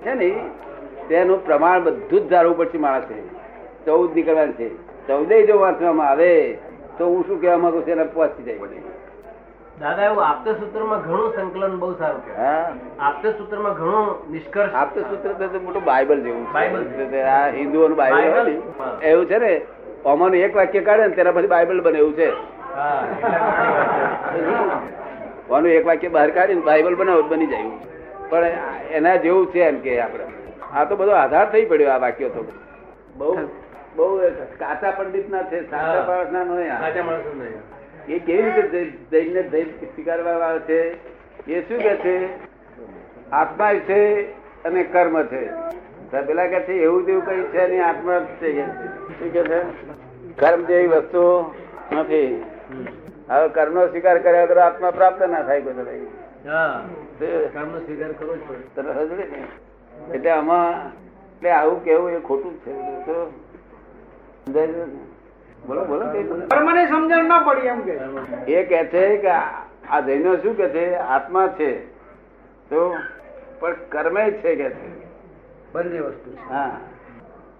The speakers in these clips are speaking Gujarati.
છે ને તેનું પ્રમાણ બધું જ ધારવું પડશે માણસે ચૌદ નીકળવાનું છે ચૌદે જો વાંચવામાં આવે તો હું શું કહેવા માંગુ છું એને પહોંચી જાય દાદા એવું આપતા સૂત્રમાં ઘણું સંકલન બહુ સારું આપતા સૂત્રમાં ઘણું નિષ્કર્ષ આપતો સૂત્ર તો તો મોટું બાઇબલ જેવું. બાઇબલ. આ હિન્દુઓનું બાઇબલ હોય ને એવું છે ને આમાંનું એક વાક્ય કાઢે ને તેના પછી બાઇબલ બને એવું છે. આનું એક વાક્ય બહાર કાઢીને બાઇબલ બનાવો બની જાય. પણ એના જેવું છે એમ કે આપણે. આ તો બધો આધાર થઈ પડ્યો આ વાક્યો તો. બહુ બહુ કાચા પંડિત ના છે સાચા માણસ ના નહીં એ કેવી રીતે જૈ- જૈનને જૈન સ્વીકારવા આવે છે? એ શું કે છે? આત્મા છે અને કર્મ છે. પેલા કે છે એવું તેવું કઈ છે નહીં આત્મા છે શું કે છે? કર્મ જેવી વસ્તુ નથી. હવે કર્મનો સ્વીકાર કર્યા વગર આત્મા પ્રાપ્ત ના થાય કોઈ કર્મનો સ્વીકાર કરવો જ પડે. તરત સમજે ને? એટલે આમાં એટલે આવું કેવું એ ખોટું જ છે. સમજાય બોલો બોલો કઈ મને સમજણ ના પડી એમ કે. એ કે છે કે આ જૈનો શું કે છે? આત્મા છે. તો પણ કર્મે છે કે છે? બંને વસ્તુ હા.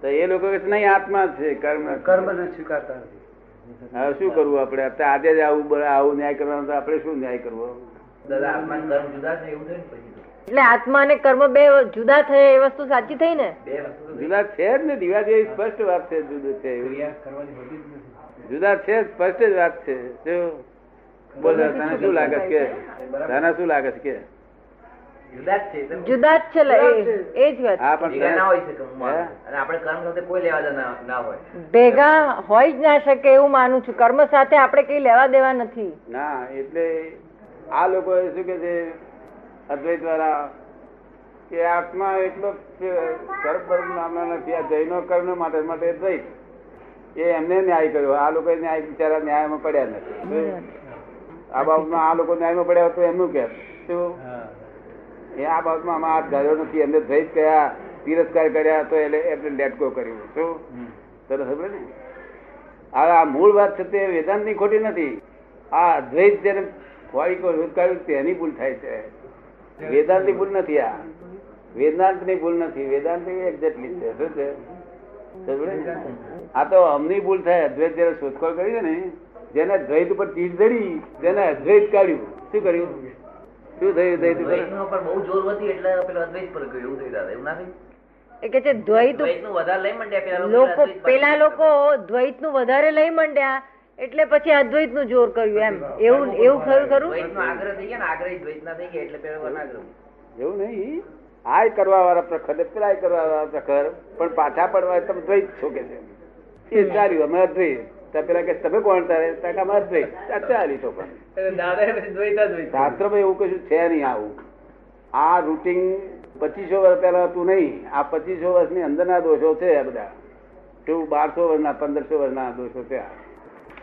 તો એ લોકો કે છે નહીં આત્મા છે કર્મ કર્મ ને સ્વીકારતા નથી. હવે શું કરવું આપણે? આજે જ આવું આવું ન્યાય કરવાનો તો આપણે શું ન્યાય કરવો? દાદા આત્મા કર્મ જુદા છે એવું થાય પછી એટલે આત્મા અને કર્મ બે જુદા થયા એ વસ્તુ સાચી થઈ ને? બે વસ્તુ જુદા છે જ ને દિવા જેવી સ્પષ્ટ વાત છે જુદું છે જુદા છે સ્પષ્ટ જ વાત છે. શું બોલ તને શું લાગે કે? તને શું લાગે કે? જુદા જ છે એ જ વાત. હા પણ ભેગા ના હોય શકે? અને આપણે કર્મ સાથે કોઈ લેવા દેવા ના- ના હોય. ભેગા હોય જ ના શકે એવું માનું છું. કર્મ સાથે આપણે કઈ લેવા દેવા નથી. ના એટલે આ લોકો શું કે છે અદ્વૈત વાળા કે આત્મા એટલો કર્મ કર્મ નામના નથી આ જૈનો કર્મ માટે માટે દ્વૈત એ એમને ન્યાય કર્યો. આ લોકો ન્યાય બિચારા ન્યાયમાં પડ્યા નથી. આ બાબતમાં આ લોકો ન્યાયમાં પડ્યા તો એમનું કે શું? એ આ બાબતમાં આમાં હાથ ગાળ્યો નથી. એમને દ્વૈત કયા તિરસ્કાર કર્યા તો એટલે એમને લેટકો કર્યું. શું? તને ખબર ને? આ મૂળ વાત છે તે વેદાંતની ખોટી નથી. આ અદ્વૈત જેને ફોડી શોધ કાઢ્યું તેની ભૂલ થાય છે. વેદાંતની ભૂલ નથી આ. વેદાંતની ભૂલ નથી. વેદાંત એક્ઝેક્ટલી છે. શું છે? આ તો અમની ભૂલ થાય. અદ્વૈત જયારે શોધખોળ કરી ને જેને દ્વૈત ઉપર ચીજ ધરી તેને અદ્વૈત કાઢ્યું. શું કર્યું? શું થયું દ્વૈત ઉપર? બહુ જોર હતી એટલે પેલો અદ્વૈત પર ગયું. થઈ દાદા એવું ના એ કે છે દ્વૈત વધારે લઈ મંડ્યા પેલા લોકો. પેલા લોકો દ્વૈતનું વધારે લઈ મંડ્યા. એટલે પછી અદ્વૈતનું જોર કર્યું એમ. એવું એવું ખરું ખરું? આગ્રહ થઈ ગયા આગ્રહ દ્વૈત ના થઈ ગયા એટલે પેલો એવું નહીં. આય કરવા વાળા પ્રખર ને પેલા કરવા વાળા પ્રખર. પણ પાછા પડવા તમે દ્વૈત છો કે છે એ ચાલ્યું અમે અદ્વૈત. તો પેલા કે તમે કોણ તારે? તો કે અમે અદ્વૈત. ચાલી છો પણ. શાસ્ત્રમાં એવું કશું છે નહીં આવું. આ રૂટિંગ પચીસો વર્ષ પહેલા હતું નહીં. આ પચીસો વર્ષની અંદરના દોષો છે આ બધા. શું બારસો વર્ષના પંદરસો વર્ષના દોષો છે આ.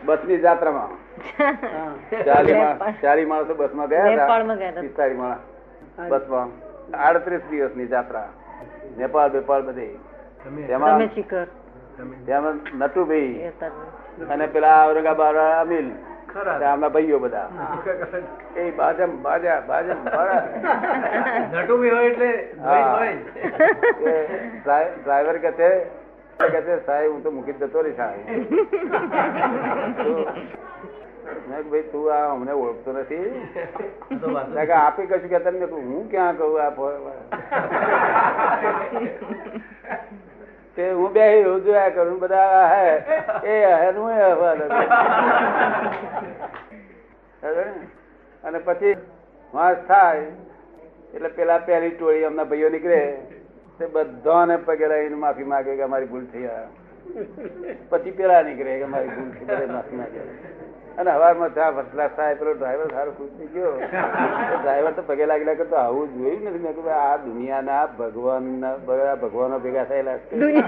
બસની જાત્રામાં. ચાલી માણસ બસમાં ગયા હતા. પિસ્તાળી માણસ. બસમાં. આડત્રીસ દિવસની જાત્રા. નેપાળ બેપાળ બધે. તેમાં નટુભાઈ અને પેલા ઔરંગાબાદ અમીલ. આમના ભાઈઓ બધા. એ બાજમ બાજા બાજમ નટુભાઈ હોય એટલે ડ્રાઈવર કે છે કે સાહેબ, હું તો મૂકી જતો રહી સાહેબ ભાઈ, તું આ અમને ઓળખતો નથી આપે કશું કે તમને હું ક્યાં કહું આ હું બે જોયા કરું, બધા હે, એ હે ને હું એ હવા લાગુ. સમજ્યો ને? અને પછી વાંસ થાય, એટલે પેલા પહેલી ટોળી અમના ભાઈઓ નીકળે તે બધાને પગે લાગીને માફી માગે કે અમારી ભૂલ થઈ આ. પછી પેલા નીકળે કે મારી ભૂલ થઈ માફી માગે. અને હવારમાં ચા ફસલા થાય પેલો ડ્રાઈવર સારો ખુશ થઈ ગયો. ડ્રાઈવર તો પગે લાગેલા કરતો આવું જોયું નથી? મેં કહ્યું આ દુનિયાના ભગવાનના બધા ભગવાનો ભેગા થયેલા ભગવાન.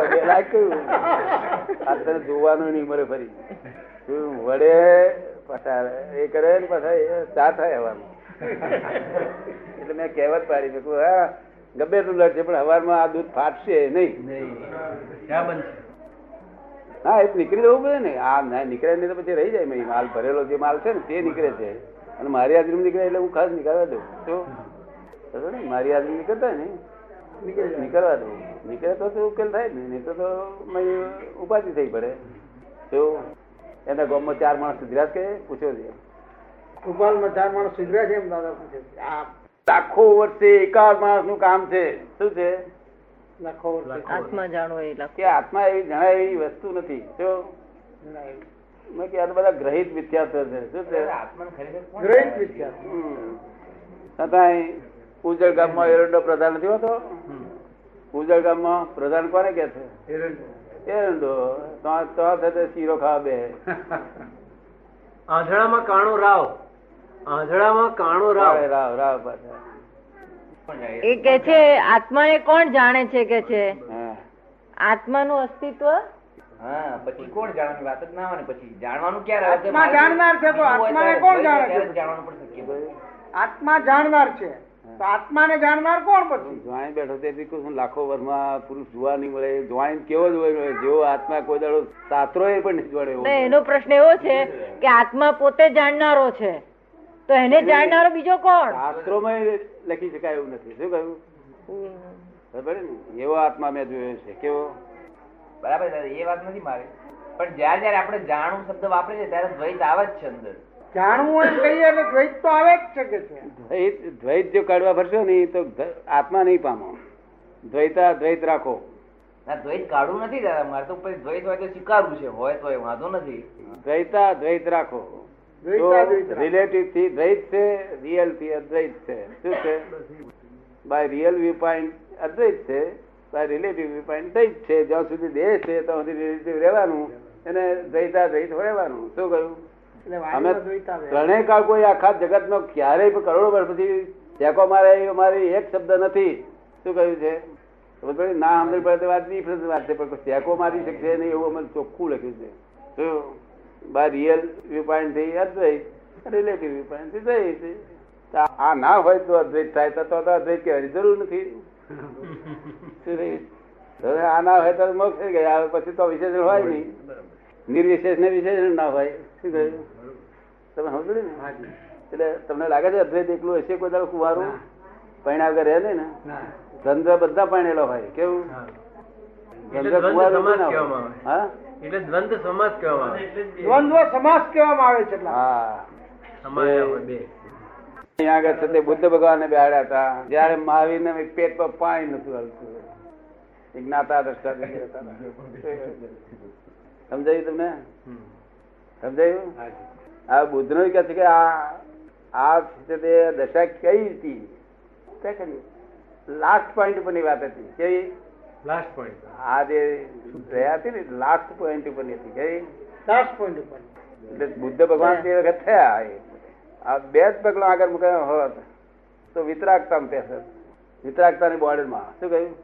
પગે લાગ્યું. આ તને જોવાનું નહીં મળે ફરી. વડે પાછા એ કરે ને પાછા ચા થાય હવામાં. એટલે મેં કહેવત પાડી મેં હા ગમે તું લડશે પણ હવારમાં આ દૂધ ફાટશે નહીં. હા એ નીકળી જવું પડે ને. આ ના નીકળે નહીં તો પછી રહી જાય મેં. માલ ભરેલો જે માલ છે ને તે નીકળે છે. અને મારી હાજરી નીકળે એટલે હું ખાસ નીકળવા દઉં. તો ને? મારી હાજરી નીકળતા ને નીકળવા દઉં. નીકળે તો તો ઉકેલ થાય ને નહીં તો તો ઉપાધિ થઈ પડે. તો એના ગામમાં ચાર માણસ સુધર્યા કે પૂછો છે. ભોપાલમાં ચાર માણસ સુધર્યા છે એમ દાદા પૂછે લાખો વર્ષે એકાદ માણસનું કામ છે. શું છે? લાખો વર્ષે. આત્મા જાણો એ લખો. કે આત્મા એવી જણાય એવી વસ્તુ નથી. જો મેં કે આ બધા ગ્રહિત મિથ્યાત્વ છે. શું છે? ગ્રહિત. છતાંય ઉજળ ગામમાં એરંડો પ્રધાન નથી હોતો? ઉજળ ગામમાં પ્રધાન કોને કે છે? એરંડો. તો તો થતે શીરો ખાવા બે આંધળામાં કાણો રાવ. આંધળામાં કાણો રાવ. રાવ રાવ પાછા. એ કે છે આત્માને કોણ જાણે છે કે છે? હા. આત્માનું અસ્તિત્વ? હા પછી કોણ જાણવાની વાત જ ના આવે ને પછી જાણવાનું ક્યારે આવે? આત્મા જાણનાર છે તો આત્માને કોણ જાણે છે? જાણવાનું પણ શક્ય આત્મા જાણનાર છે. તો આત્માને જાણનાર કોણ પછી? બેઠો તેથી લાખો વર્ષમાં પુરુષ જોવા નહીં મળે. જોઈન કેવો જ હોય જેવો આત્મા કોઈ દાડો સાતરો એ પણ નહીં જોડે એનો પ્રશ્ન એવો છે કે આત્મા પોતે જાણનારો છે. તો એને જાણનારો બીજો કોણ? શાસ્ત્રોમાં લખી શકાય એવું નથી. શું કહ્યું? એવો આત્મા મેં જોયો છે. કેવો? બરાબર દાદા, એ વાત નથી મારી. પણ જયારે જયારે આપણે જાણવું શબ્દ વાપરીએ છીએ ત્યારે દ્વૈત આવે જ છે અંદર. જાણવું હોય તો કહીએ એટલે દ્વૈત તો આવે જ શકે છે? દ્વૈત દ્વૈત જો કાઢવા ભરશો ને તો આત્મા નહીં પામો. દ્વૈતા દ્વૈત રાખો. ના દ્વૈત કાઢવું નથી દાદા મારે તો પછી દ્વૈત હોય તો સ્વીકારવું છે. હોય તો એ વાંધો નથી. દ્વૈતા દ્વૈત રાખો. રિલેટિવથી દ્વૈત છે રિયલથી અદ્વૈત છે. શું છે? બાય રિયલ વ્યૂ પોઈન્ટ અદ્વૈત છે બાય રિલેટિવ વ્યૂ પોઈન્ટ દ્વૈત છે. જ્યાં સુધી દેહ છે ત્યાં સુધી રિલેટિવ રહેવાનું. એને દ્વૈતા દ્વૈત રહેવાનું. શું કહ્યું? અમે ત્રણેય કાળ કોઈ આખા જગતનો ક્યારેય પણ કરોડો વર્ષ પછી ટેકો મારે મારી એક શબ્દ નથી. શું કહ્યું છે? ના સમજ પડે વાત નહીં વાત છે પણ ટેકો મારી શકશે નહીં એવું અમે ચોખ્ખું લખ્યું છે. શું? બાય રિયલ વ્યૂ થી અદ્વૈત રિલેટિવ વ્યૂ પોઈન્ટથી દ્વૈત. આ ના હોય તો અદ્વૈત થાય તો તો અદ્વૈત કહેવાની જરૂર નથી. હવે આ ના હોય તો મોક્ષ થઈ ગયા હવે પછી તો વિશેષણ હોય નહીં. નિર્વિશેષ ને વિશેષણ ના હોય. શું કહ્યું તમે સમજો ને? એટલે તમને લાગે છે અદ્વૈત એકલું હશે કોઈ દાડો કુંવારું? પૈણા વગર રહે ને. ધંધો બધા પૈણેલો હોય કેવું? ધંધો ના હોય. હા? એટલે દ્વંદ સમાસ કહેવામાં આવે. દ્વંદ્વ સમાસ કહેવામાં આવે છે હા. બે. અહીંયા આગળ છે બુદ્ધ ભગવાન બેહાડ્યા હતા. જયારે મહાવીર ને પેટ પર પાણી નતું હાલતું. જ્ઞાતા દ્રષ્ટા. સમજાયું તમને? સમજાયું? આ બુદ્ધનું કે છે કે આ આ દશા કઈ હતી? લાસ્ટ પોઈન્ટ ઉપરની વાત હતી. કેવી? લાસ્ટ પોઈન્ટ આ જે રહ્યા હતી ને લાસ્ટ પોઈન્ટ ઉપરની હતી કઈ લાસ્ટ પોઈન્ટ ઉપર. એટલે બુદ્ધ ભગવાન તે વખત થયા એ. આ બે જ પગલા આગળ મૂકાયો હોત તો વિતરાગતા પેસે વિતરાગતાની બોર્ડરમાં. શું કહ્યું?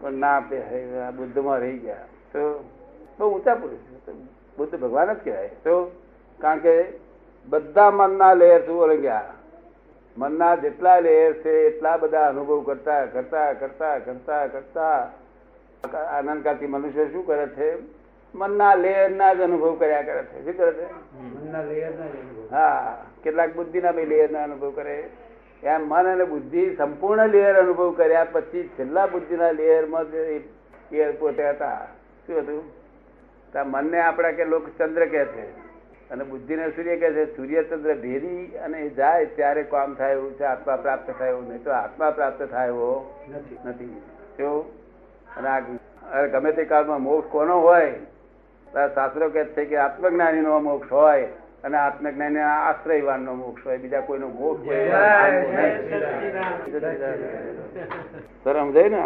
પણ ના પે આ બુદ્ધમાં રહી ગયા. તો બહુ ઊંચા પુરુષ. બુદ્ધ ભગવાન જ કહેવાય. તો કારણ કે બધા મનના લેયર શું ઓળંગ્યા મનના જેટલા લેયર છે એટલા બધા અનુભવ કરતા કરતા કરતા કરતા કરતા આનંદ કાળથી મનુષ્ય શું કરે છે? મનના લેયર ના જ અનુભવ કર્યા કરે છે. શું કરે છે? હા કેટલાક બુદ્ધિના બી લેયર ના અનુભવ કરે. એમ મન અને બુદ્ધિ સંપૂર્ણ લેયર અનુભવ કર્યા પછી છેલ્લા બુદ્ધિના લેયરમાં જ લેયર પોતે હતા. શું હતું? મનને આપણા કે લોકો ચંદ્ર કહે છે. અને બુદ્ધિને સૂર્ય કહે છે. સૂર્ય ચંદ્ર ભેરી અને જાય ત્યારે કામ થાય એવું છે. આત્મા પ્રાપ્ત થાય એવું નહીં. તો આત્મા પ્રાપ્ત થાય એવો નથી. નથી. કેવું અને આ ગમે તે કાળમાં મોક્ષ કોનો હોય? શાસ્ત્રો કહે છે કે આત્મજ્ઞાની નો મોક્ષ હોય અને આત્મજ્ઞાની આશ્રયવાન નો મોક્ષ હોય. બીજા કોઈનો મોક્ષ હોય. સમજાય ને?